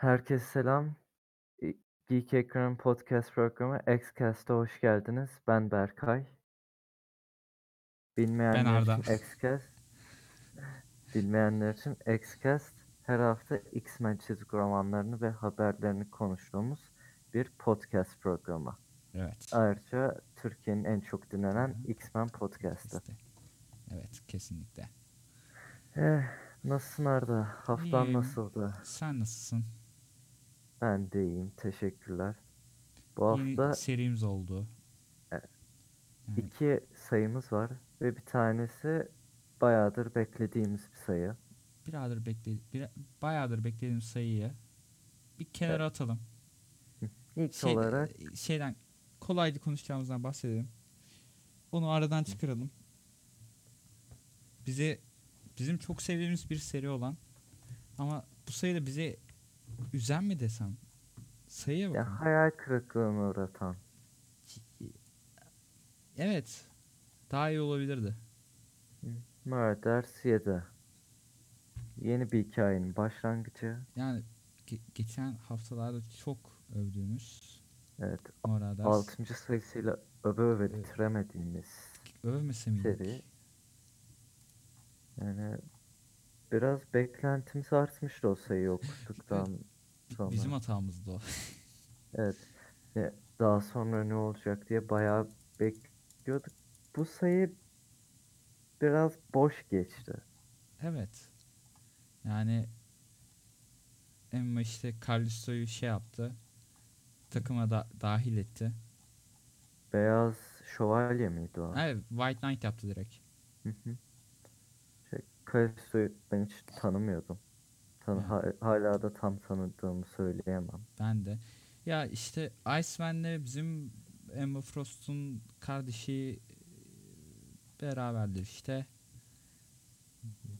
Herkese selam. Geek Ekran podcast programı Xcast'a hoş geldiniz. Ben Berkay. Ben Bilmeyenler Arda. için Xcast bilmeyenler için Xcast her hafta X-Men çizgi romanlarını ve haberlerini konuştuğumuz bir podcast programı. Evet. Ayrıca Türkiye'nin en çok dinlenen X-Men podcast'ı. Evet kesinlikle. Eh, nasılsın Arda? Haftan İyiyim. nasıldı? Sen nasılsın? Ben de iyiyim. Teşekkürler. Bu Yeni hafta serimiz oldu. Evet. Evet. iki sayımız var ve bir tanesi bayağıdır beklediğimiz bir sayı. Birader bekle, bir, bayağıdır beklediğim sayıyı bir kenara atalım. İlk Şey, olarak şeyden kolaydı konuşacağımızdan bahsedelim. Onu aradan çıkaralım. Bize bizim çok sevdiğimiz bir seri olan ama bu sayıda bize üzen mi desem? Sayıya bakın. ya hayal kırıklığına uğratan Evet. Daha iyi olabilirdi. Murders 7. Yeni bir hikayenin başlangıcı. Yani ge- geçen haftalarda çok övdüğümüz Evet, Moradas 6. sayısıyla öve öve Evet. bitiremediğimiz övmese miydik? seri. Yani biraz beklentimiz artmıştı o sayıyı okuduktan sonra. Bizim hatamızdı o. Evet. Ve daha sonra ne olacak diye bayağı bekliyorduk. Bu sayı biraz boş geçti. evet. Yani Emma işte Callisto'yu şey yaptı. Takıma da dahil etti. Beyaz şövalye miydi o? Evet, White Knight yaptı direkt. Hı hı. Şey, Callisto'yu ben hiç tanımıyordum. Tanı ha- hala da tam tanıdığımı söyleyemem. Ben de. Ya işte Iceman'le bizim Emma Frost'un kardeşi e, beraberdir işte.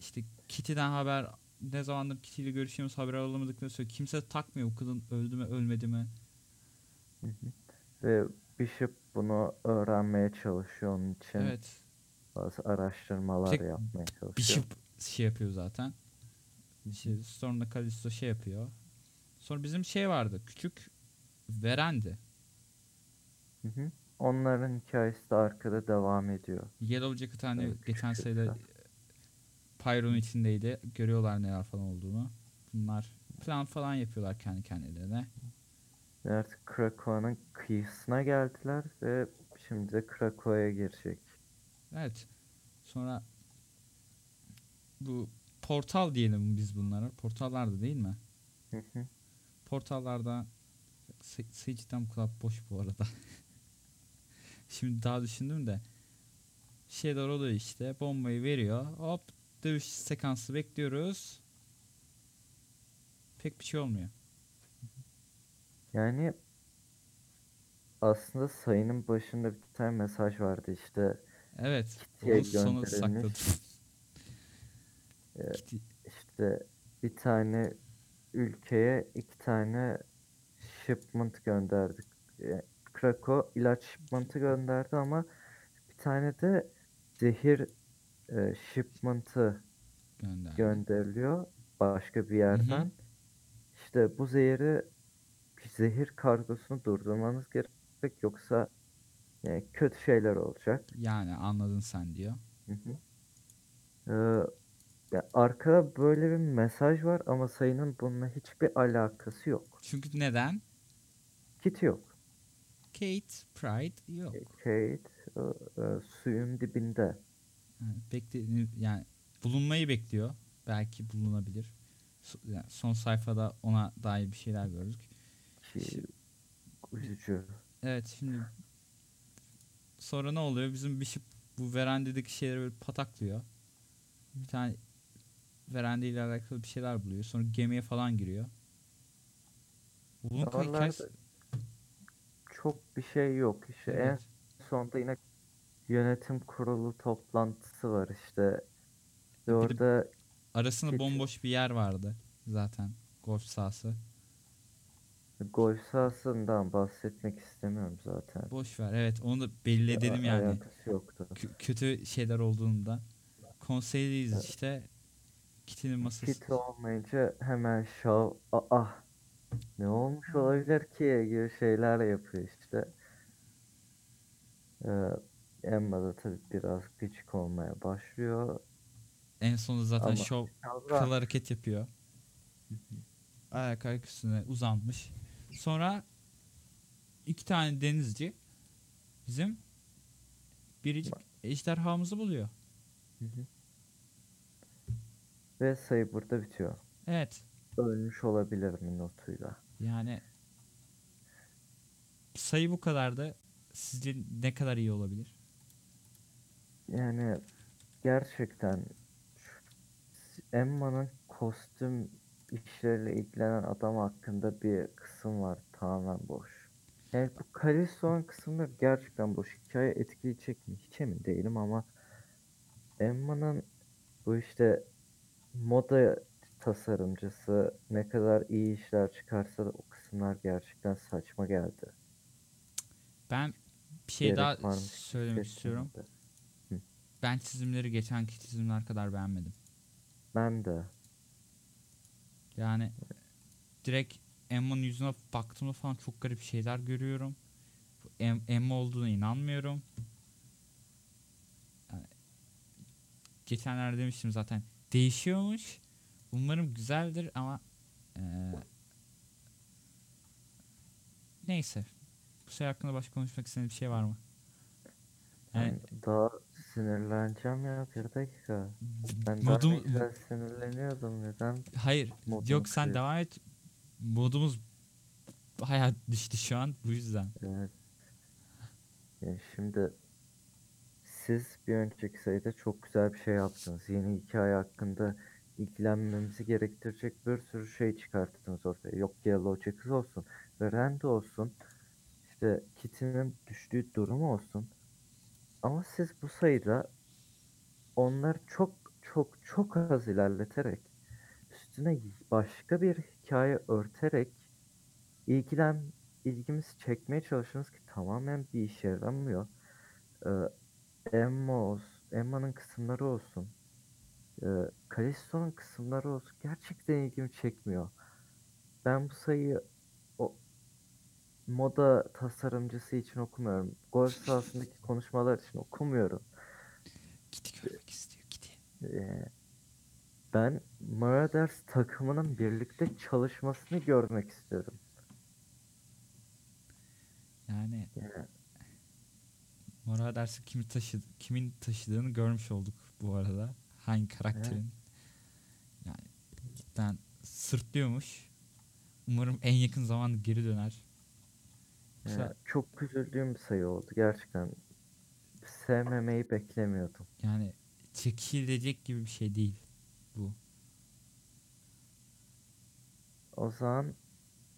İşte Kitty'den haber ne zamandır Kitty ile görüşüyoruz haber alamadıklarını söylüyor. Kimse takmıyor bu kadın öldü mü ölmedi mi. Hı hı. Ve Bishop bunu öğrenmeye çalışıyor onun için. Evet. Bazı araştırmalar Tek yapmaya çalışıyor. Bishop şey yapıyor zaten. İşte sonra Callisto şey yapıyor. Sonra bizim şey vardı. Küçük Verendi. Hı hı. Onların hikayesi de arkada devam ediyor. Yellow Jacket hani Evet, geçen sayıda. Pyro'nun içindeydi. Görüyorlar neler falan olduğunu. Bunlar plan falan yapıyorlar kendi kendilerine. Ve artık Krakow'un kıyısına geldiler ve şimdi de Krakow'a girecek. Evet. Sonra bu portal diyelim biz bunlara. Portallarda değil mi? Hı hı. Portallarda bu kadar boş bu arada. Şimdi daha düşündüm de şeyler oluyor işte bombayı veriyor hop dövüş sekansı bekliyoruz pek bir şey olmuyor. Yani aslında sayının başında bir tane mesaj vardı işte Evet onu sonu sakladım. Ee, işte bir tane ülkeye iki tane shipment gönderdik. Ee, Krakow ilaç shipment'ı gönderdi ama bir tane de zehir e, shipment'ı gönderdi. gönderiliyor başka bir yerden. İşte bu zehri zehir kargosunu durdurmanız gerek yoksa yani kötü şeyler olacak. yani anladın sen diyor. Hı hı. Ee, ya arkada böyle bir mesaj var ama sayının bununla hiçbir alakası yok. Çünkü neden? Kit yok. Kate Pride yok. Kate e, e, suyun dibinde. Bekle, yani bulunmayı bekliyor. Belki bulunabilir. So- yani son sayfada ona dair bir şeyler gördük. Ki, üzücü. Evet şimdi sonra ne oluyor? Bizim Bishop bu verandadaki şeyleri böyle pataklıyor. Bir tane veranda ile alakalı bir şeyler buluyor. Sonra gemiye falan giriyor. Bunun hikayesi... çok bir şey yok. İşte Evet. en sonunda yine yönetim kurulu toplantısı var işte. De orada Arasında Hiç- bomboş bir yer vardı zaten. Golf sahası. golf sahasından bahsetmek istemiyorum zaten. Boş ver. Evet onu da belli edelim yani. Alakası yoktu. Kö- kötü şeyler olduğunda. Konseydeyiz Evet. işte. Kitty'nin masası. Kit olmayınca hemen şov. Ah Ne olmuş olabilir ki gibi şeyler yapıyor işte. Ee, Emma da tabii biraz gıcık olmaya başlıyor. En sonunda zaten Ama şov kral hareket yapıyor. Ayak ayak üstüne uzanmış. Sonra iki tane denizci bizim biricik ejderhamızı buluyor. Ve sayı burada bitiyor. Evet. Ölmüş olabilir mi notuyla. Yani sayı bu kadardı. Sizce ne kadar iyi olabilir? Yani gerçekten Emma'nın kostüm işleriyle ilgilenen adam hakkında bir kısım var tamamen boş. Yani bu Callisto'nun kısımları gerçekten boş. Hikaye etkileyecek mi? Hiç emin değilim ama Emma'nın bu işte moda tasarımcısı ne kadar iyi işler çıkarsa da o kısımlar gerçekten saçma geldi. Ben bir şey Gerek daha varmış söylemek istiyorum. hissettirmedi. Ben çizimleri geçenki çizimler kadar beğenmedim. Ben de. Yani direkt Emma'nın yüzüne baktığımda falan çok garip şeyler görüyorum. Em- Emma olduğuna inanmıyorum. Yani geçenlerde demiştim zaten değişiyormuş. Umarım güzeldir ama eee, neyse. Bu şey hakkında başka konuşmak istediğin bir şey var mı? Yani Ben daha sinirleneceğim ya bir dakika. Ben daha modum ne güzel sinirleniyordum. Neden hayır modumu yok sen kırıyorsun? devam et. Modumuz hayat düştü şu an bu yüzden. Evet. Ya şimdi siz bir önceki sayıda çok güzel bir şey yaptınız. Yeni hikaye hakkında ilgilenmemizi gerektirecek bir sürü şey çıkarttınız ortaya. Yok Yellow Jacket olsun, ve Rand olsun, işte Kitty'nin düştüğü durum olsun. Ama siz bu sayıda onları çok çok çok az ilerleterek üstüne başka bir hikaye örterek ilgilen ilgimizi çekmeye çalışıyorsunuz ki tamamen bir işe yaramıyor. Ee, Emma olsun, Emma'nın kısımları olsun, e, Callisto'nun kısımları olsun gerçekten ilgimi çekmiyor. Ben bu sayıyı o moda tasarımcısı için okumuyorum. Golf sahasındaki konuşmalar için okumuyorum. Kitty görmek istiyor Kitty. Ee, ben Marauders takımının birlikte çalışmasını görmek istiyorum. Yani Yani Mora dersi kimi taşıdı, kimin taşıdığını görmüş olduk bu arada. Hangi karakterin. Yani cidden sırtlıyormuş. Umarım en yakın zamanda geri döner. Yoksa Yani çok üzüldüğüm bir sayı oldu gerçekten. Sevmemeyi beklemiyordum. yani çekilecek gibi bir şey değil bu. O zaman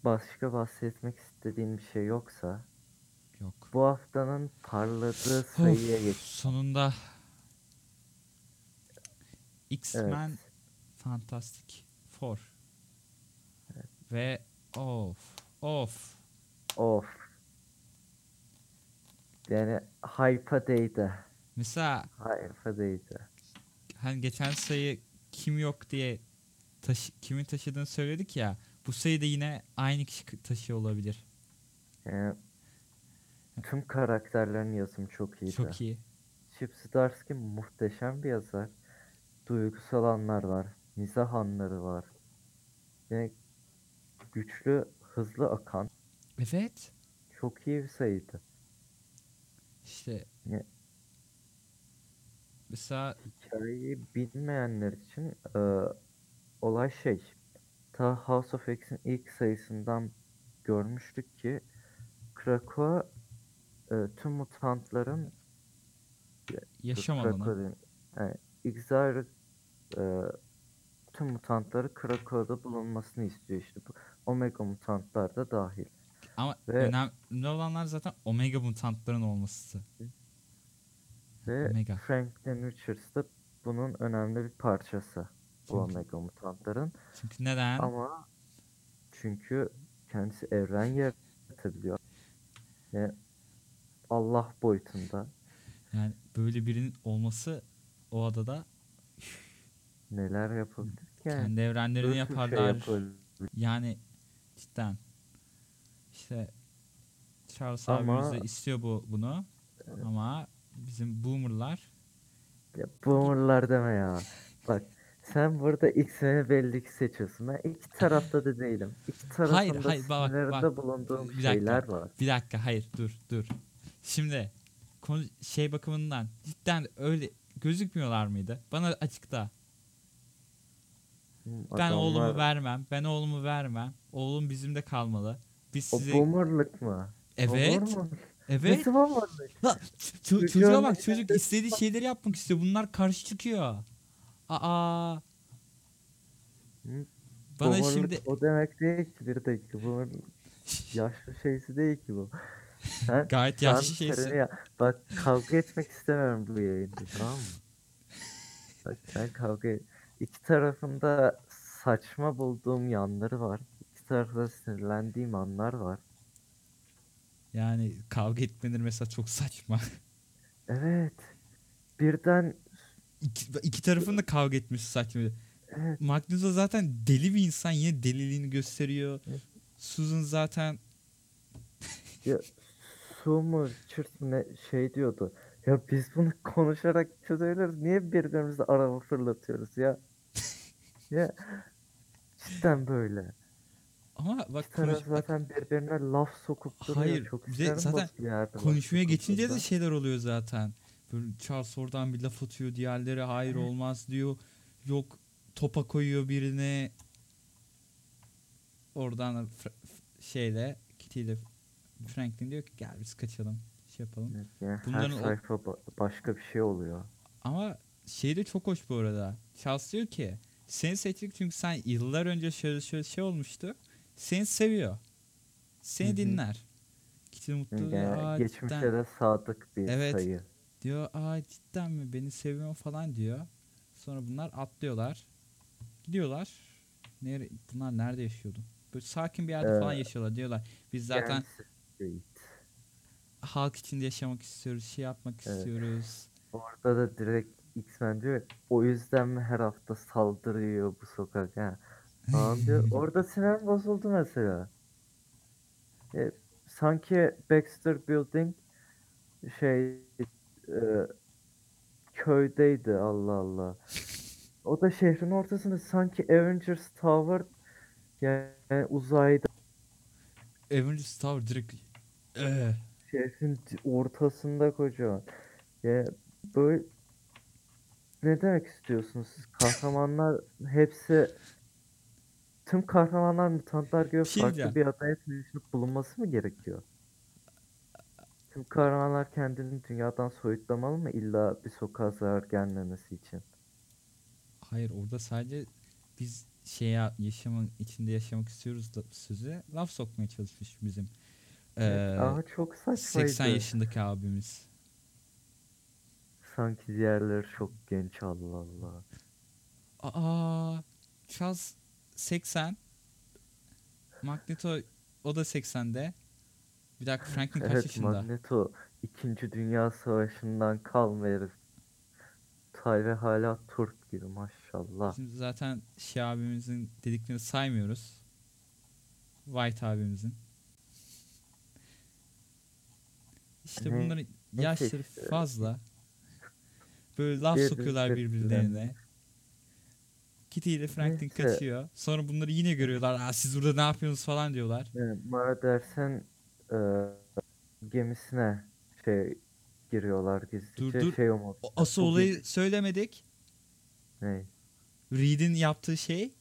başka bahsetmek istediğin bir şey yoksa Yok. bu haftanın parladığı sayıya Of, geç. sonunda X-Men Evet. Fantastic Four. Ve of of Of. Yani hype'a değdi. mesela Hype'a değdi. hani geçen sayı kim yok diye taşı, kimin taşıdığını söyledik ya. Bu sayıda yine aynı kişi taşıyor olabilir. Yani tüm karakterlerin yazımı çok iyiydi. Çok iyi. Chip Zdarsky muhteşem bir yazar. Duygusal anlar var. Mizah anları var. Yani güçlü, hızlı akan Evet. çok iyi bir sayıydı. İşte Ne? mesela Hikayeyi bilmeyenler için e, olay şey. Ta House of X'in ilk sayısından görmüştük ki Krakoa e, tüm mutantların yaşam alanı. Yani Exile e, tüm mutantları Krakoa'da bulunmasını istiyor işte bu. Omega mutantlar da dahil. Ama Ve- önemli olanlar zaten Omega mutantların olması. Ve Omega. Franklin Richards da bunun önemli bir parçası. Bu Çünkü- Omega mutantların. Çünkü neden? Ama çünkü kendisi evren yaratabiliyor. Ve Allah boyutunda Yani böyle birinin olması o adada neler yapabilir ki yani. kendi evrenlerini şey yaparlar. yapabilir. Yani Cidden. İşte Charles Ama- abimiz de istiyor bu bunu. Ama bizim boomerlar Ya boomerlar deme ya. Bak sen burada X-Men'i belli ki seçiyorsun. Ben iki tarafta da değilim. İki tarafında Hayır, hayır, bak, bak. bulunduğum Bir dakika. şeyler var. Bir dakika hayır dur dur. Şimdi konu şey bakımından cidden öyle gözükmüyorlar mıydı? Bana açıkta. Hı, Ben oğlumu adamlar- vermem. Ben oğlumu vermem. Oğlum bizimde kalmalı. Biz O size boomerlık mı? Evet. Evet. Nasıl boomerlık? La, ç- Çocuğa bak çocuk istediği şeyleri yapmak istiyor. Bunlar karşı çıkıyor. Aa. Hı, Bana Boomerlık şimdi o demek değil ki bir dakika. Boomerlık yaşlı şeysi değil ki bu. Sen, gayet yaşlı şeysin. ya- Bak kavga etmek istemiyorum bu yayında tamam mı? Bak ben kavga iki tarafında saçma bulduğum yanları var. İki tarafta sinirlendiğim anlar var. Yani kavga etmeleri mesela çok saçma. Evet. Birden İki, iki tarafın da kavga etmesi saçma. evet, Magneto zaten deli bir insan yine deliliğini gösteriyor. Evet. Susan zaten ya, su mu çırt mı ne şey diyordu. Ya biz bunu konuşarak çözebiliriz. Niye birbirimize araba fırlatıyoruz ya? ya cidden böyle. ama bak İki taraf konuş, zaten birbirine laf sokup duruyor. Hayır, Çok isterim zaten konuşmaya geçince de şeyler oluyor zaten. Böyle Charles oradan bir laf atıyor diğerleri hayır Evet. olmaz diyor. Yok topa koyuyor birine. Oradan şeyle Kitty ile Franklin diyor ki gel biz kaçalım şey yapalım. Evet, yani Bunların her o- sayfa ba- başka bir şey oluyor. Ama şey de çok hoş bu arada. Charles diyor ki seni seçtik çünkü sen yıllar önce şöyle şöyle şey olmuştu. Seni seviyor. Seni Hı hı. dinler. Kitty mutlu Yani. Aa, geçmişe cidden. de sadık bir Evet. sayı. Diyor aa cidden mi beni seviyor falan diyor. Sonra bunlar atlıyorlar. Gidiyorlar. Nere bunlar nerede yaşıyordu? Böyle sakin bir yerde falan Ee, yaşıyorlar diyorlar. Biz zaten Kansas Street. halk içinde yaşamak istiyoruz, şey yapmak Evet. istiyoruz. Orada da direkt X-Men diyor o yüzden mi her hafta saldırıyor bu sokak ha? Falan diyor. Orada sinirim bozuldu mesela. E, sanki Baxter Building şey e, köydeydi Allah Allah. O da şehrin ortasında sanki Avengers Tower yani uzayda Avengers Tower direkt Ee, şehrin ortasında kocaman. Ya böyle ne demek istiyorsunuz siz? Kahramanlar hepsi tüm kahramanlar mutantlar gibi şey farklı bir adaya taşınıp bulunması mı gerekiyor? Tüm kahramanlar kendini dünyadan soyutlamalı mı illa bir sokağa zarar gelmemesi için? hayır orada sadece biz şey ya- yaşamın içinde yaşamak istiyoruz da sözü laf sokmaya çalışmış bizim Evet, ee, ama çok saçmaydı. 80 yaşındaki abimiz. Sanki diğerleri çok genç Allah Allah. Aa, Charles 80. Magneto o da 80'de. Bir dakika Franklin kaç Evet yaşında? Magneto 2. Dünya Savaşı'ndan kalma herif. Tay hala Türk gibi maşallah. Şimdi zaten şey abimizin dediklerini saymıyoruz. White abimizin. İşte Ne- bunların yaşları işte. fazla. Böyle laf sokuyorlar bir- birbirlerine. Kitty ile Franklin Neyse. kaçıyor. Sonra bunları yine görüyorlar. Aa, siz burada ne yapıyorsunuz falan diyorlar. Yani Murder'sen e, gemisine şey giriyorlar gizlice dur. şey umut. O- Asıl olayı gezi- söylemedik. Ne? Reed'in yaptığı şey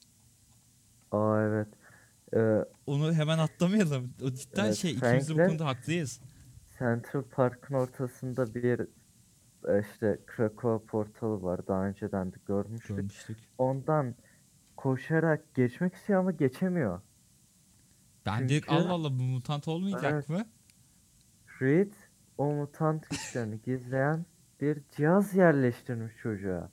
Aa evet. E, onu hemen atlamayalım. O cidden Evet, şey ikimiz de bu Franklin- konuda haklıyız. Central Park'ın ortasında bir e, işte Krakow portalı var. Daha önceden de görmüştük. Görmüştük. Ondan koşarak geçmek istiyor ama geçemiyor. Ben Çünkü- Allah Allah bu mutant olmayacak Evet. mı? Reed o mutant güçlerini gizleyen bir cihaz yerleştirmiş çocuğa.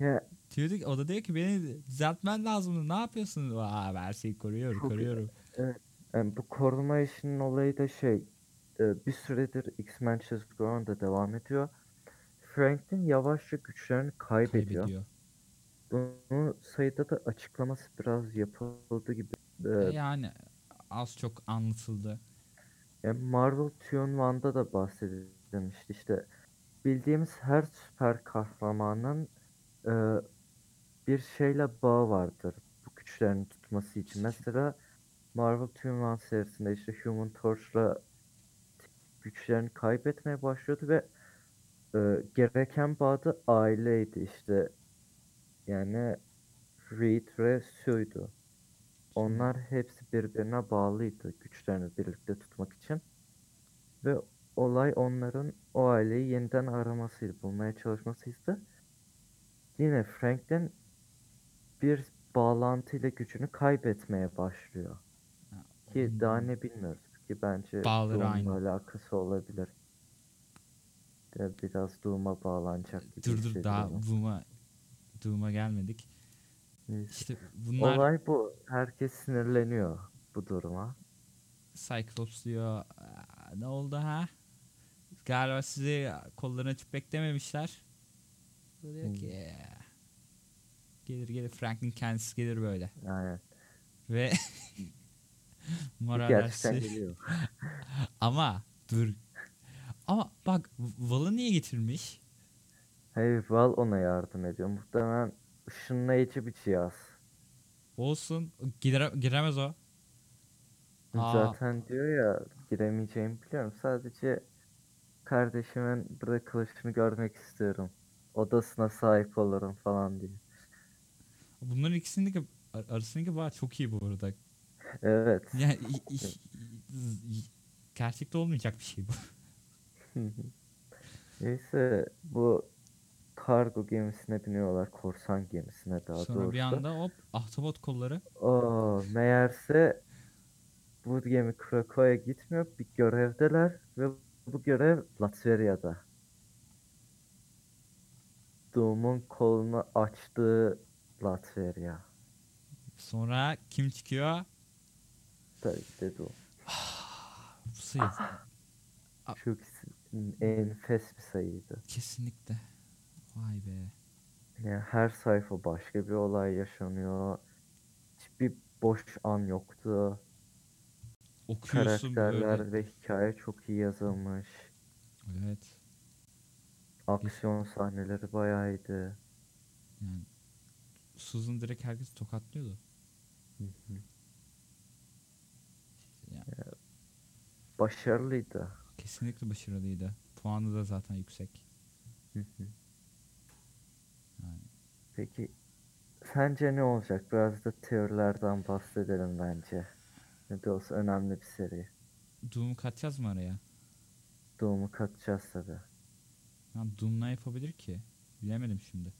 Ya Diyorduk o da diyor ki beni düzeltmen lazımdı. Ne yapıyorsun? Aa her şeyi koruyorum, Çok- koruyorum. yani bu koruma işinin olayı da şey e, bir süredir X-Men çizgi romanı da devam ediyor. Franklin yavaşça güçlerini kaybediyor. Kaybediyor. Bunu sayıda da açıklaması biraz yapıldı gibi. Ee, Yani az çok anlatıldı. e, Marvel Tune One'da da bahsedilmişti. İşte bildiğimiz her süper kahramanın e, bir şeyle bağı vardır. Bu güçlerini tutması için. Mesela Marvel Tune One serisinde işte Human Torch'la güçlerini kaybetmeye başlıyordu ve e, gereken bağ da aileydi işte. Yani Reed ve Sue'ydu. Onlar hepsi birbirine bağlıydı güçlerini birlikte tutmak için. Ve olay onların o aileyi yeniden aramasıydı, bulmaya çalışmasıydı. Yine Franklin bir bağlantıyla gücünü kaybetmeye başlıyor. Ki daha ne bilmiyoruz ki bence Bağları Doom'la aynı. alakası olabilir. De biraz Doom'a bağlanacak gibi Dur dur daha hissediyorum. Doom'a Doom'a gelmedik. Neyse. İşte bunlar Olay bu. Herkes sinirleniyor bu duruma. Cyclops diyor "Aa, ne oldu ha? Galiba sizi kollarını açıp beklememişler. Bu diyor Hmm. ki "Ee." gelir gelir Franklin kendisi gelir böyle. Yani Ve Mara gerçekten geliyor. Ama dur. Ama bak Val'ı niye getirmiş? Hey Val ona yardım ediyor. Muhtemelen ışınlayıcı bir cihaz. Olsun. Gire, giremez o. Aa. Zaten diyor ya giremeyeceğimi biliyorum. Sadece kardeşimin bırakılışını görmek istiyorum. Odasına sahip olurum falan diye. Bunların ikisindeki ar- arasındaki bağ çok iyi bu arada. Evet. Yani gerçekte olmayacak bir şey bu. Neyse bu kargo gemisine biniyorlar. Korsan gemisine daha Sonra doğrusu. bir anda hop ahtapot kolları. Oo, meğerse bu gemi Krakow'a gitmiyor. Bir görevdeler ve bu görev Latveria'da. Doom'un kolunu açtığı Latveria. Sonra kim çıkıyor? Ki de Doom. Bu sayı. Çok s- enfes bir sayıydı. Kesinlikle. Vay be. Yani her sayfa başka bir olay yaşanıyor. Hiçbir boş an yoktu. Okuyorsun Karakterler böyle. ve hikaye çok iyi yazılmış. Evet. Aksiyon sahneleri bayağı iyiydi. Yani Susan direkt herkesi tokatlıyordu. Hı hı. Yani Başarılıydı. kesinlikle başarılıydı. Puanı da zaten yüksek. Hı hı. Yani Peki sence ne olacak? Biraz da teorilerden bahsedelim bence. Ne de olsa önemli bir seri. Doom'u katacağız mı araya? Doğumu katacağız tabii. Ya Doom ne yapabilir ki? Bilemedim şimdi.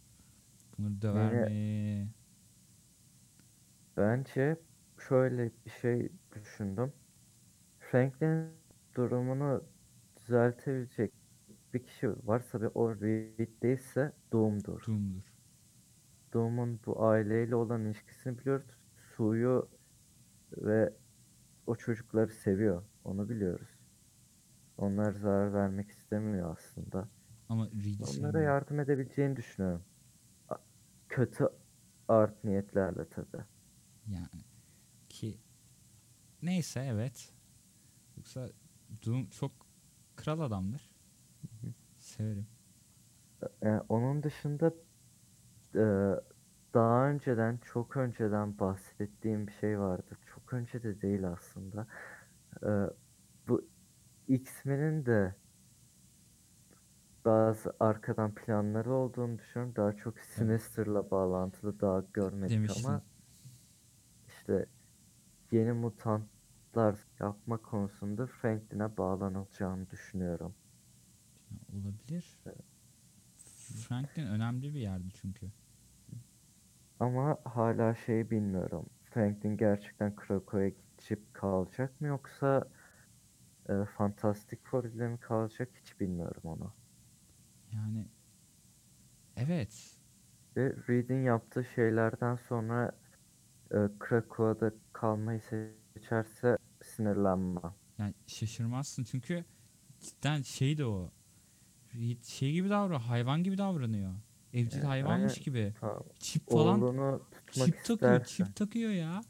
Bunu döver Yani- mi? Bence şöyle bir şey düşündüm. Franklin durumunu düzeltebilecek bir kişi varsa ve o Reed değilse Doom'dur. Doom'dur. Doom'un bu aileyle olan ilişkisini biliyoruz. Suyu ve o çocukları seviyor. Onu biliyoruz. Onlar zarar vermek istemiyor aslında. Ama Reed'i Onlara yardım edebileceğini düşünüyorum. Kötü art niyetlerle tabii. Yani neyse evet. Yoksa Doom çok kral adamdır. Severim. Yani onun dışında e, daha önceden, çok önceden bahsettiğim bir şey vardı. Çok önce de değil aslında. E, bu X-Men'in de bazı arkadan planları olduğunu düşünüyorum. Daha çok Sinister'la bağlantılı daha görmedik Demiştin. ama işte yeni mutantlar yapma konusunda Franklin'e bağlanılacağını düşünüyorum. Olabilir. Franklin önemli bir yerdi çünkü. Ama hala şey bilmiyorum. Franklin gerçekten Krakow'a gidip kalacak mı yoksa e, Fantastic Four ile mi kalacak hiç bilmiyorum onu. Yani evet. Ve Reed'in yaptığı şeylerden sonra e, Krakow'da kalmayı seçerse sinirlenmem. Yani şaşırmazsın çünkü cidden şey de o. Şey gibi davranıyor. Hayvan gibi davranıyor. Evcil Yani hayvanmış aynen. gibi. Tamam. Çip falan çip takıyor. istersen. Çip takıyor ya.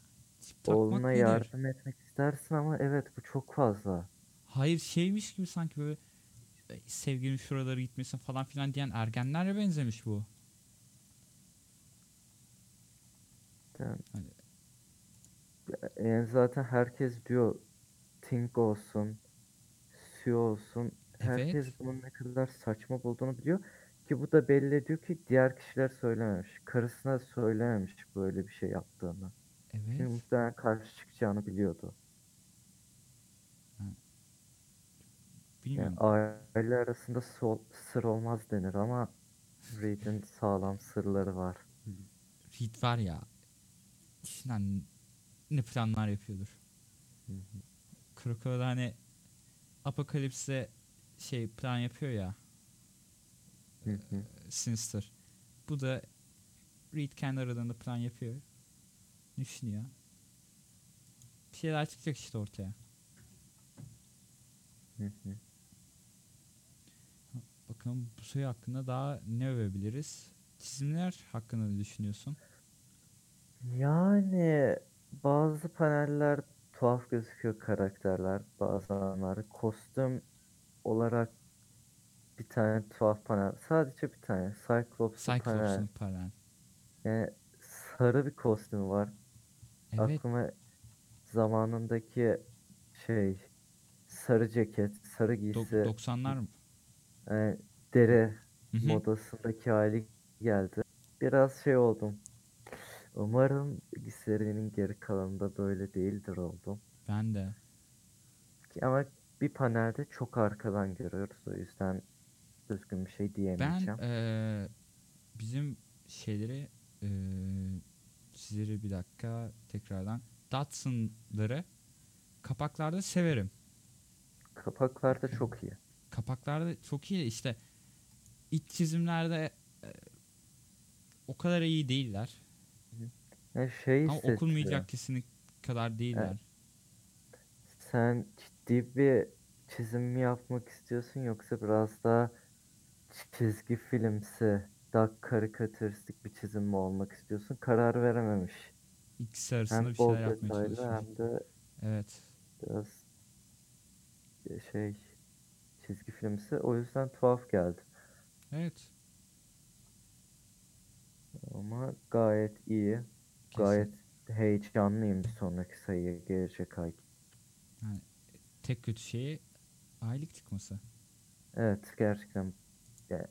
takmak oğluna nedir? yardım etmek istersin ama evet bu çok fazla. Hayır şeymiş gibi sanki böyle e, sevgilin şuraları gitmesin falan filan diyen ergenlerle benzemiş bu. Yani, Hani- yani zaten herkes diyor Think olsun, Sue olsun. Herkes Evet. bunun ne kadar saçma bulduğunu biliyor. Ki bu da belli ediyor ki diğer kişiler söylememiş. Karısına söylememiş böyle bir şey yaptığını. Çünkü Evet. muhtemelen karşı çıkacağını biliyordu. Bilmiyorum. Yani aile arasında sol, sır olmaz denir ama Reed'in sağlam sırları var. Reed var ya içinden ne planlar yapıyordur. Kroko'da hani Apokalips'e şey plan yapıyor ya Hı hı. Sinister. Bu da Reed kendi aralarında plan yapıyor. Düşünüyor. Bir şeyler çıkacak işte ortaya. Hı. Bakalım bu soru hakkında daha ne övebiliriz? Çizimler hakkında ne düşünüyorsun? Yani bazı paneller tuhaf gözüküyor karakterler bazı. Kostüm olarak bir tane tuhaf panel. Sadece bir tane. Cyclops'un panel. Cyclops'un paran. Yani sarı bir kostümü var. Evet. Aklıma zamanındaki şey sarı ceket, sarı do- giysi, 90'lar mı? e, deri Hı hı. modasındaki hali geldi. Biraz şey oldum. Umarım serinin geri kalanında böyle değildir oldum. Ben de. Ama bir panelde çok arkadan görüyoruz. O yüzden düzgün bir şey Ben diyemeyeceğim. eee, bizim şeyleri eee sizleri bir dakika tekrardan Datsun'ları kapaklarda severim. Kapaklar da çok iyi. Kapaklarda çok iyi işte iç çizimlerde eee, o kadar iyi değiller. Yani şey Ama hissettiriyor. okunmayacak kesinlik kadar değiller. Sen ciddi bir çizim mi yapmak istiyorsun yoksa biraz daha çizgi filmsi, daha karikatüristik bir çizim mi olmak istiyorsun? Karar verememiş. İkisi arasında Hem bir şeyler yapmaya detaylı çalışıyor. hem de Evet. biraz e, şey çizgi filmsi. O yüzden tuhaf geldi. Evet. Ama gayet iyi. Gayet heyecanlıyım bir sonraki sayıya gelecek ay. Tek kötü şeyi aylık çıkması. Evet gerçekten yani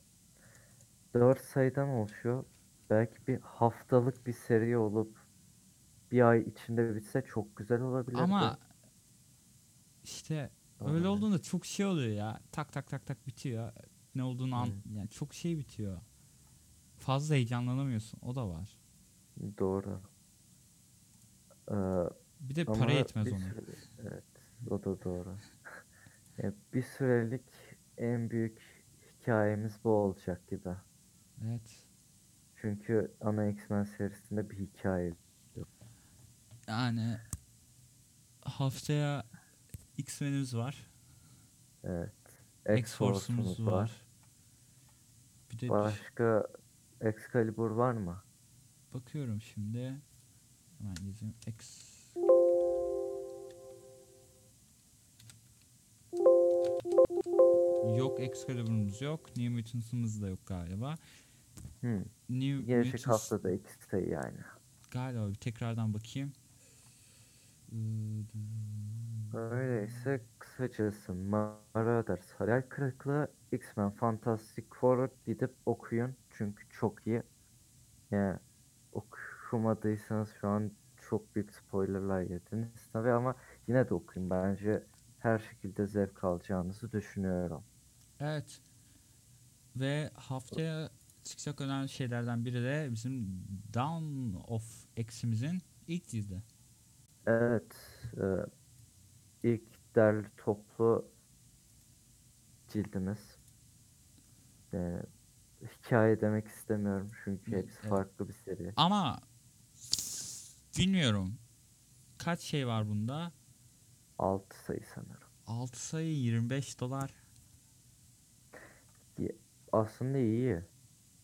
4 sayıdan oluşuyor. Belki bir haftalık bir seri olup bir ay içinde bitse çok güzel olabilirdi. Ama işte öyle Aynen. olduğunda çok şey oluyor ya. Tak tak tak tak bitiyor. Ne olduğunu an yani çok şey bitiyor. Fazla heyecanlanamıyorsun. O da var. Doğru. Ee, Bir de para yetmez ona. süre- evet, o da doğru. Ya bir sürelik en büyük hikayemiz bu olacak gibi. Evet. Çünkü ana X-Men serisinde bir hikaye yok. Yani haftaya X-Men'imiz var. Evet. X-Force'umuz var. var. Bir de Başka Excalibur var mı? bakıyorum şimdi. Hemen yazayım. X Yok Excalibur'umuz yok. New Mutants'ımız da yok galiba. Hmm. New Gelecek Mutants haftada iki sayı yani. galiba bir tekrardan bakayım. Öyleyse kısacası Marauders Hayal Kırıklığı X-Men Fantastic Four gidip okuyun çünkü çok iyi. Yani okumadıysanız şu an çok büyük spoilerlar yediniz tabii ama yine de okuyun bence her şekilde zevk alacağınızı düşünüyorum. Evet. Ve haftaya çıkacak önemli şeylerden biri de bizim Down of X'imizin ilk dizide. Evet, e, ilk derli toplu cildimiz. E, hikaye demek istemiyorum çünkü hepsi evet. farklı bir seri. Ama bilmiyorum. Kaç şey var bunda? 6 sayı sanırım. 6 sayı 25 dolar. Aslında iyi.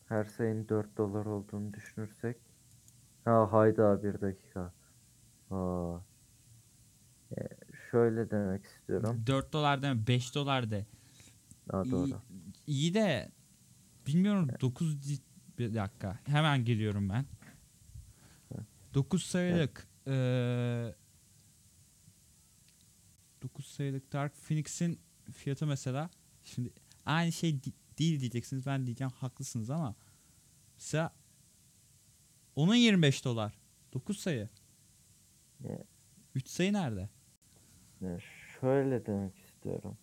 Her sayının 4 dolar olduğunu düşünürsek. Ha hayda bir dakika. Aa. E, şöyle demek istiyorum. 4 dolar deme 5 dolar de. İyi, doğru. iyi de bilmiyorum 9 bir dakika hemen geliyorum ben. 9 sayılık eee 9 sayılık Dark Phoenix'in fiyatı mesela şimdi aynı şey di- değil diyeceksiniz ben diyeceğim haklısınız ama mesela onun 25 dolar 9 sayı E, 3 sayı nerede? e, şöyle demek istiyorum.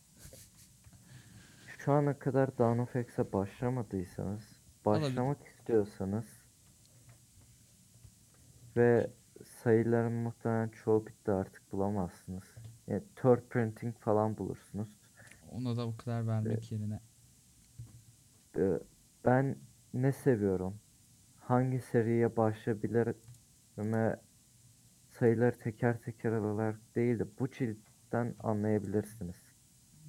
Şu ana kadar Dawn of X'e başlamadıysanız, başlamak istiyorsanız ve sayıların muhtemelen çoğu bitti artık bulamazsınız. Yani third printing falan bulursunuz. Ona da bu kadar vermek yerine Ee, Ben ne seviyorum? Hangi seriye başlayabilir ve sayıları teker teker alarak değil de bu ciltten anlayabilirsiniz.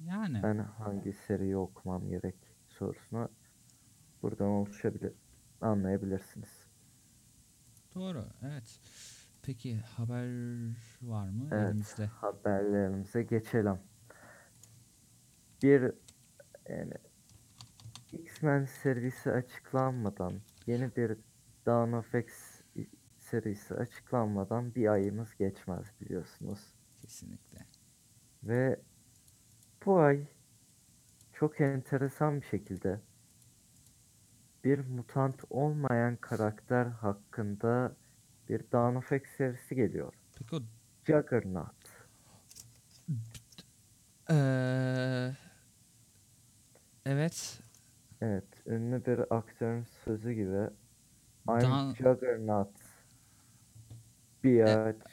yani Ben hangi seriyi okumam gerek sorusunu buradan oluşabilir, anlayabilirsiniz. Doğru evet. Peki haber var mı Evet, elimizde? haberlerimize geçelim. Bir yani X-Men serisi açıklanmadan, yeni bir Dawn of X serisi açıklanmadan bir ayımız geçmez biliyorsunuz. Kesinlikle. Ve bu ay çok enteresan bir şekilde bir mutant olmayan karakter hakkında bir Dawn of X serisi geliyor. Peki o Juggernaut. Eee, evet. Evet, ünlü bir aktörün sözü gibi I'm Dan- Juggernaut. Biatch.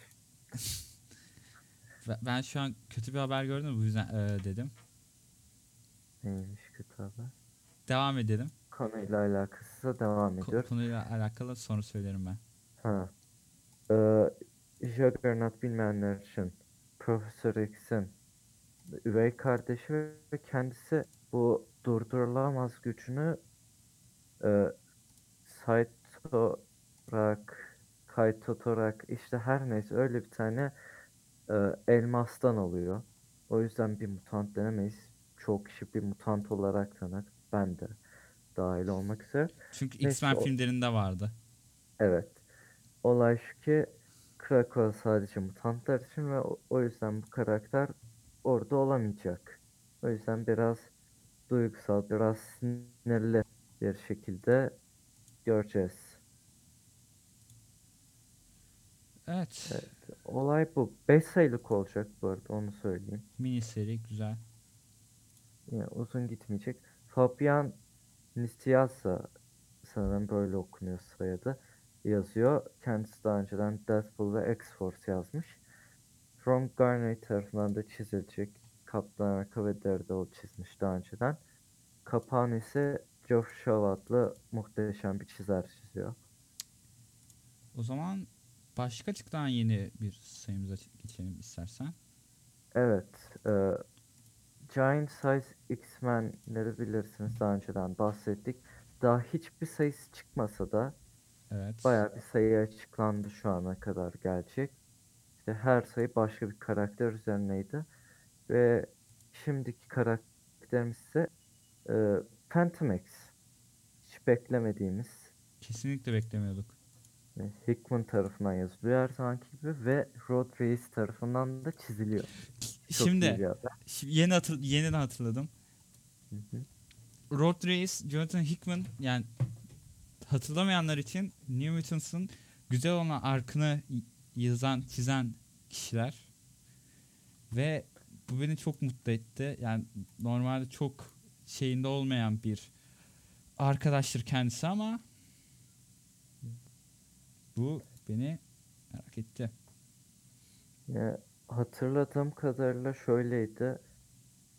Ve- Ben şu an kötü bir haber gördüm bu yüzden eee, dedim. Neymiş kötü haber? Devam edelim. Konuyla alakasızsa devam Ko- ediyor. konuyla alakalı sonra söylerim ben. Ha. Ee, Juggernaut bilmeyenler için Profesör X'in üvey kardeşi ve kendisi bu durdurulamaz gücünü e, Saitorak, Kaitotorak işte her neyse öyle bir tane e, elmastan alıyor. O yüzden bir mutant denemeyiz. Çok kişi bir mutant olarak tanır. Ben de dahil olmak üzere. Çünkü X-Men o- filmlerinde vardı. Evet. Olay şu ki Krakow sadece mutantlar için ve o, o yüzden bu karakter orada olamayacak. O yüzden biraz duygusal, biraz sinirli bir şekilde göreceğiz. Evet. Evet. Olay bu. 5 sayılık olacak bu arada onu söyleyeyim. Mini seri güzel. Yani uzun gitmeyecek. Fabian Nicieza sanırım böyle okunuyor soyadı. Yazıyor. Kendisi daha önceden Deadpool ve X-Force yazmış. Ron Garney tarafından da çizilecek. Kaptan Amerika ve Daredevil çizmiş daha önceden. Kapağını ise Geoff Shaw adlı muhteşem bir çizer çiziyor. O zaman başka çıkan yeni bir sayımıza geçelim istersen. Evet. e, Giant Size X-Men'leri bilirsiniz daha önceden bahsettik. Daha hiçbir sayısı çıkmasa da Evet. Bayağı bir sayı açıklandı şu ana kadar gelecek. İşte her sayı başka bir karakter üzerineydi. Ve şimdiki karakterimiz ise e, Phantom X. Hiç beklemediğimiz Kesinlikle beklemiyorduk. E, Hickman tarafından yazılıyor her zamanki gibi ve Rod Reis tarafından da çiziliyor. Çok Şimdi. Şimdi yeni hatır, yeniden hatırladım. Hı hı. Road Race, Jonathan Hickman yani hatırlamayanlar için New Mutants'ın güzel olan arkını yazan, çizen kişiler. Ve bu beni çok mutlu etti. Yani normalde çok şeyinde olmayan bir arkadaştır kendisi ama bu beni merak etti. Ya, hatırladığım kadarıyla şöyleydi.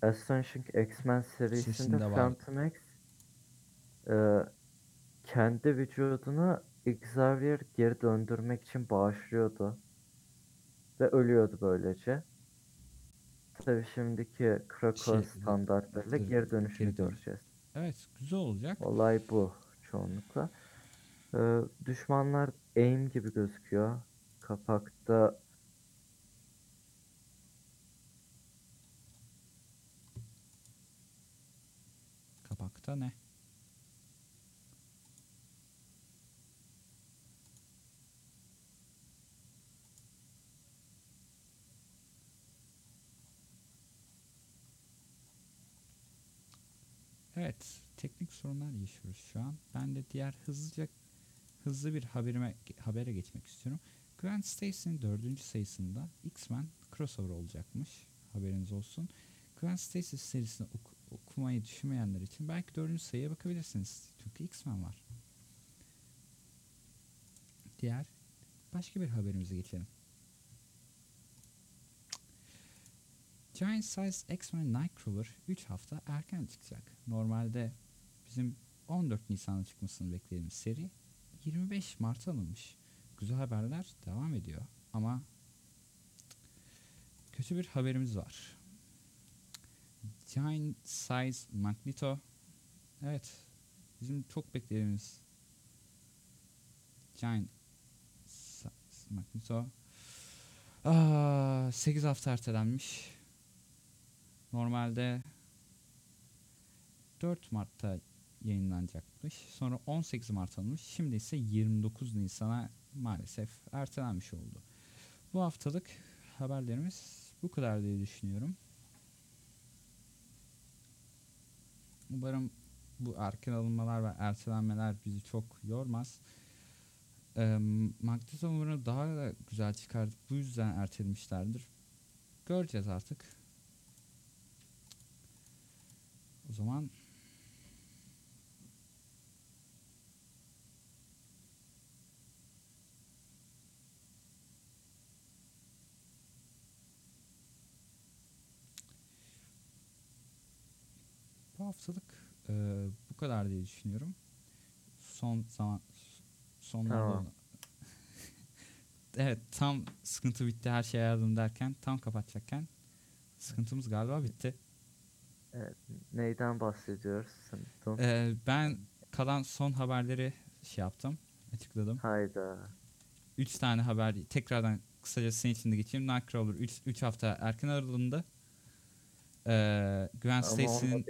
Astonishing X-Men serisinde var. Phantom X e, kendi vücudunu Xavier geri döndürmek için bağışlıyordu. Ve ölüyordu böylece. Tabii şimdiki Krakow Şey, standartlarıyla geri- geri dönüşünü geri dön- göreceğiz. Evet güzel olacak. Olay bu çoğunlukla. Ee, düşmanlar aim gibi gözüküyor. Kapakta Kapakta ne? Evet, teknik sorunlar yaşıyoruz şu an. Ben de diğer hızlıca hızlı bir haberime habere geçmek istiyorum. Grant Stacy'nin dördüncü sayısında X-Men crossover olacakmış. Haberiniz olsun. Grant Stacy serisini oku- okumayı düşünmeyenler için belki dördüncü sayıya bakabilirsiniz. Çünkü X-Men var. Diğer başka bir haberimize geçelim. Giant Size X-Men Nightcrawler 3 hafta erken çıkacak. Normalde bizim 14 Nisan'da çıkmasını beklediğimiz seri 25 Mart'a alınmış. Güzel haberler devam ediyor ama kötü bir haberimiz var. Giant Size Magneto evet bizim çok beklediğimiz Giant Size Magneto Aa, 8 hafta ertelenmiş. Normalde 4 Mart'ta yayınlanacakmış. Sonra 18 Mart alınmış. Şimdi ise 29 Nisan'a maalesef ertelenmiş oldu. Bu haftalık haberlerimiz bu kadar diye düşünüyorum. Umarım bu erken alınmalar ve ertelenmeler bizi çok yormaz. Ee, Magneto umarım daha da güzel çıkar. Bu yüzden ertelemişlerdir. Göreceğiz artık. O zaman haftalık e, bu kadar diye düşünüyorum. Son zaman sonlarda Tamam. evet tam sıkıntı bitti her şey ayarladım derken tam kapatacakken sıkıntımız galiba bitti. Neyden bahsediyoruz? Sen- Ee, ben kalan son haberleri şey yaptım, açıkladım. Hayda. 3 tane haber tekrardan kısaca senin için de geçeyim. Nightcrawler 3 hafta erken alındı. Ee, Gwen Stacy'nin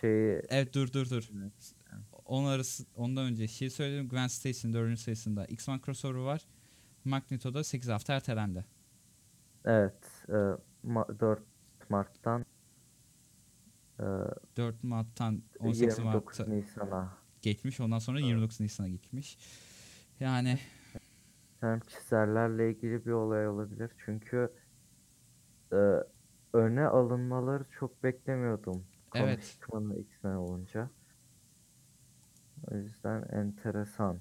şeyi Evet dur dur dur. Evet. Onun arası ondan önce şey söyledim. Gwen Stacy'nin 4. sayısında X-Men crossover var. Magneto'da 8 hafta ertelendi. evet e, ma- 4 Mart'tan e, 4 Mart'tan 18 29 Mart'a Nisan'a geçmiş. Ondan sonra Evet. 29 Nisan'a gitmiş. Yani hem çizerlerle ilgili bir olay olabilir. Çünkü e, öne alınmaları çok beklemiyordum. Evet. Konuşmanın X-Men olunca. O yüzden enteresan.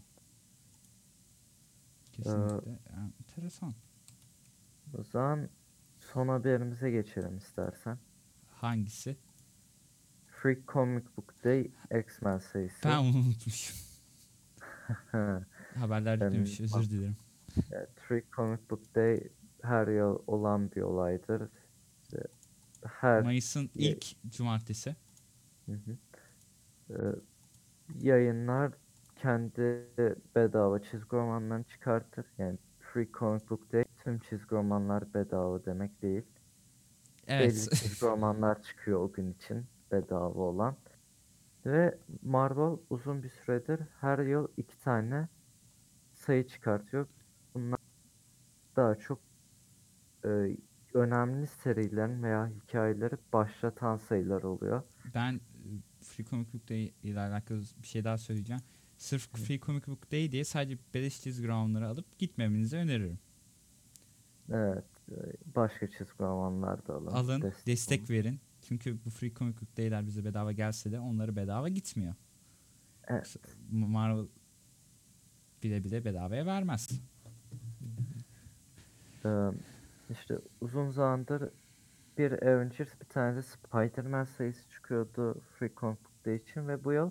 kesinlikle enteresan. O zaman son haberimize geçelim istersen. Hangisi? Free Comic Book Day X-Men sayısı. Ben unutmuşum. Haberler Ben- yüklemiş. Özür dilerim. Free Comic Book Day her yıl olan bir olaydır. Her Mayıs'ın ilk cumartesi. Hı hı. Ee, yayınlar kendi bedava çizgi romanlarını çıkartır. Yani Free Comic Book Day tüm çizgi romanlar bedava demek değil. Belli Evet. çizgi romanlar çıkıyor o gün için bedava olan. Ve Marvel uzun bir süredir her yıl iki tane sayı çıkartıyor. Bunlar daha çok e, önemli serilerin veya hikayeleri başlatan sayılar oluyor. ben e, Free Comic Book Day ile alakalı bir şey daha söyleyeceğim. Sırf Free Comic Book Day diye sadece beleş çizgi romanları alıp gitmemenizi öneririm. Evet, e, başka çizgi romanlar da alın. Alın, destek destek verin. Çünkü bu Free Comic Book Day'ler bize bedava gelse de onları bedava gitmiyor. Evet. Marvel bile bile bedavaya vermez. İşte uzun zamandır bir Avengers bir tane de Spider-Man sayısı çıkıyordu Free Comic Book Day için ve bu yıl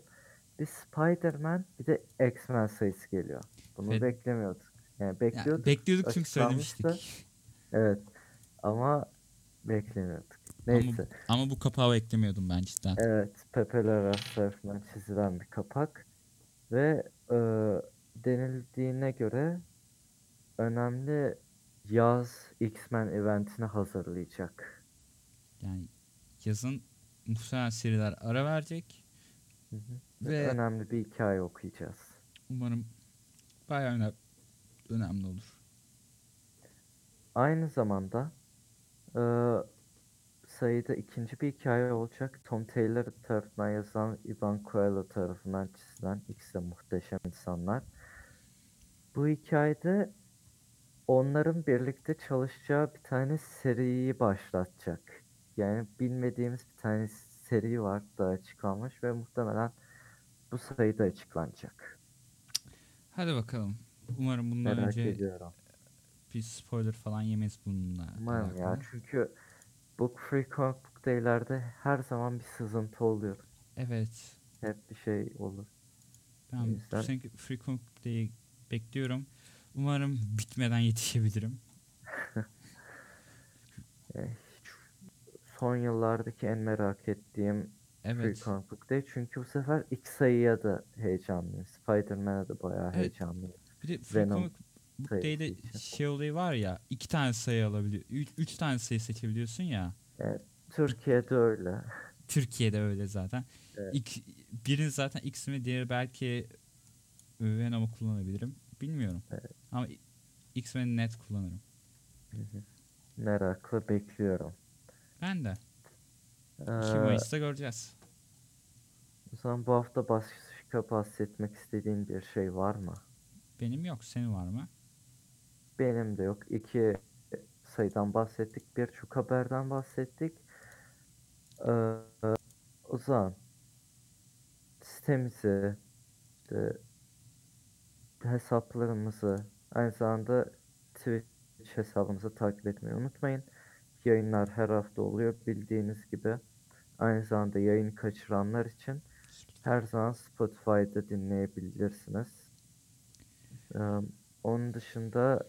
bir Spider-Man bir de X-Men sayısı geliyor. Bunu Ve- beklemiyorduk. Yani Ya, bekliyorduk. bekliyorduk çünkü söylemiştik. Evet. Ama beklemiyorduk. Neyse. Ama bu kapağı beklemiyordum ben cidden. Evet, Pepe Larraz tarafından çizilen bir kapak ve e, denildiğine göre önemli yaz X-Men eventini hazırlayacak. Yani yazın muhtemelen seriler ara verecek. Hı hı. Ve Önemli bir hikaye okuyacağız. umarım bayağı öne- önemli olur. Aynı zamanda eee, sayıda ikinci bir hikaye olacak. Tom Taylor tarafından yazılan, Ivan Coelho tarafından çizilen ikisi de muhteşem insanlar. Bu hikayede onların birlikte çalışacağı bir tane seriyi başlatacak. Yani bilmediğimiz bir tane seri var daha açıklanmış ve muhtemelen bu sayıda açıklanacak. Hadi bakalım. Umarım bundan Merak önce ediyorum. bir spoiler falan yemeyiz bununla Umarım ya çünkü Book Free Comic Book Day'lerde her zaman bir sızıntı oluyor. Evet. Hep bir şey olur. Ben bu seneki Free Comic Day'i bekliyorum. Umarım bitmeden yetişebilirim. Eh, son yıllardaki en merak ettiğim Free Evet. Comic Book Day. Çünkü bu sefer ilk sayıya da heyecanlıyım. Spider-Man'e de bayağı Evet. heyecanlıyım. Bir de Free Venom Comic Book Day'de için. şey olayı var ya iki tane sayı alabiliyor. Üç, üç tane sayı seçebiliyorsun ya. Türkiye'de öyle. Türkiye'de öyle zaten. Evet. İlk, birini zaten X mi diğeri belki Venom'u kullanabilirim. Bilmiyorum. Evet. Ama X-Men'i net kullanırım. Merakla bekliyorum. Ben de. 2 Ee, Mayıs'ta göreceğiz. o zaman bu hafta başka bahsetmek istediğin bir şey var mı? Benim yok. Senin var mı? Benim de yok. İki sayıdan bahsettik. Birçok haberden bahsettik. Ee, o zaman sitemizi, de, hesaplarımızı, aynı zamanda Twitch hesabımızı takip etmeyi unutmayın. Yayınlar her hafta oluyor bildiğiniz gibi. Aynı zamanda yayını kaçıranlar için her zaman Spotify'da dinleyebilirsiniz. Ee, onun dışında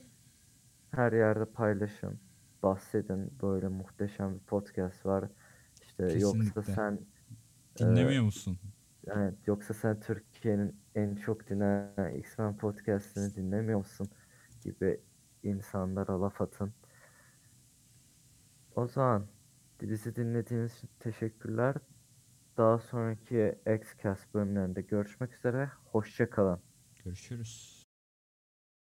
her yerde paylaşın, bahsedin. Böyle muhteşem bir podcast var. İşte yoksa Kesinlikle. sen Dinlemiyor musun? evet, yoksa sen Türkiye'nin en çok dinlenen X-Men podcast'ini dinlemiyor musun gibi insanlara laf atın. O zaman bizi dinlediğiniz için teşekkürler. Daha sonraki X-Cast bölümlerinde görüşmek üzere. Hoşça kalın. Görüşürüz.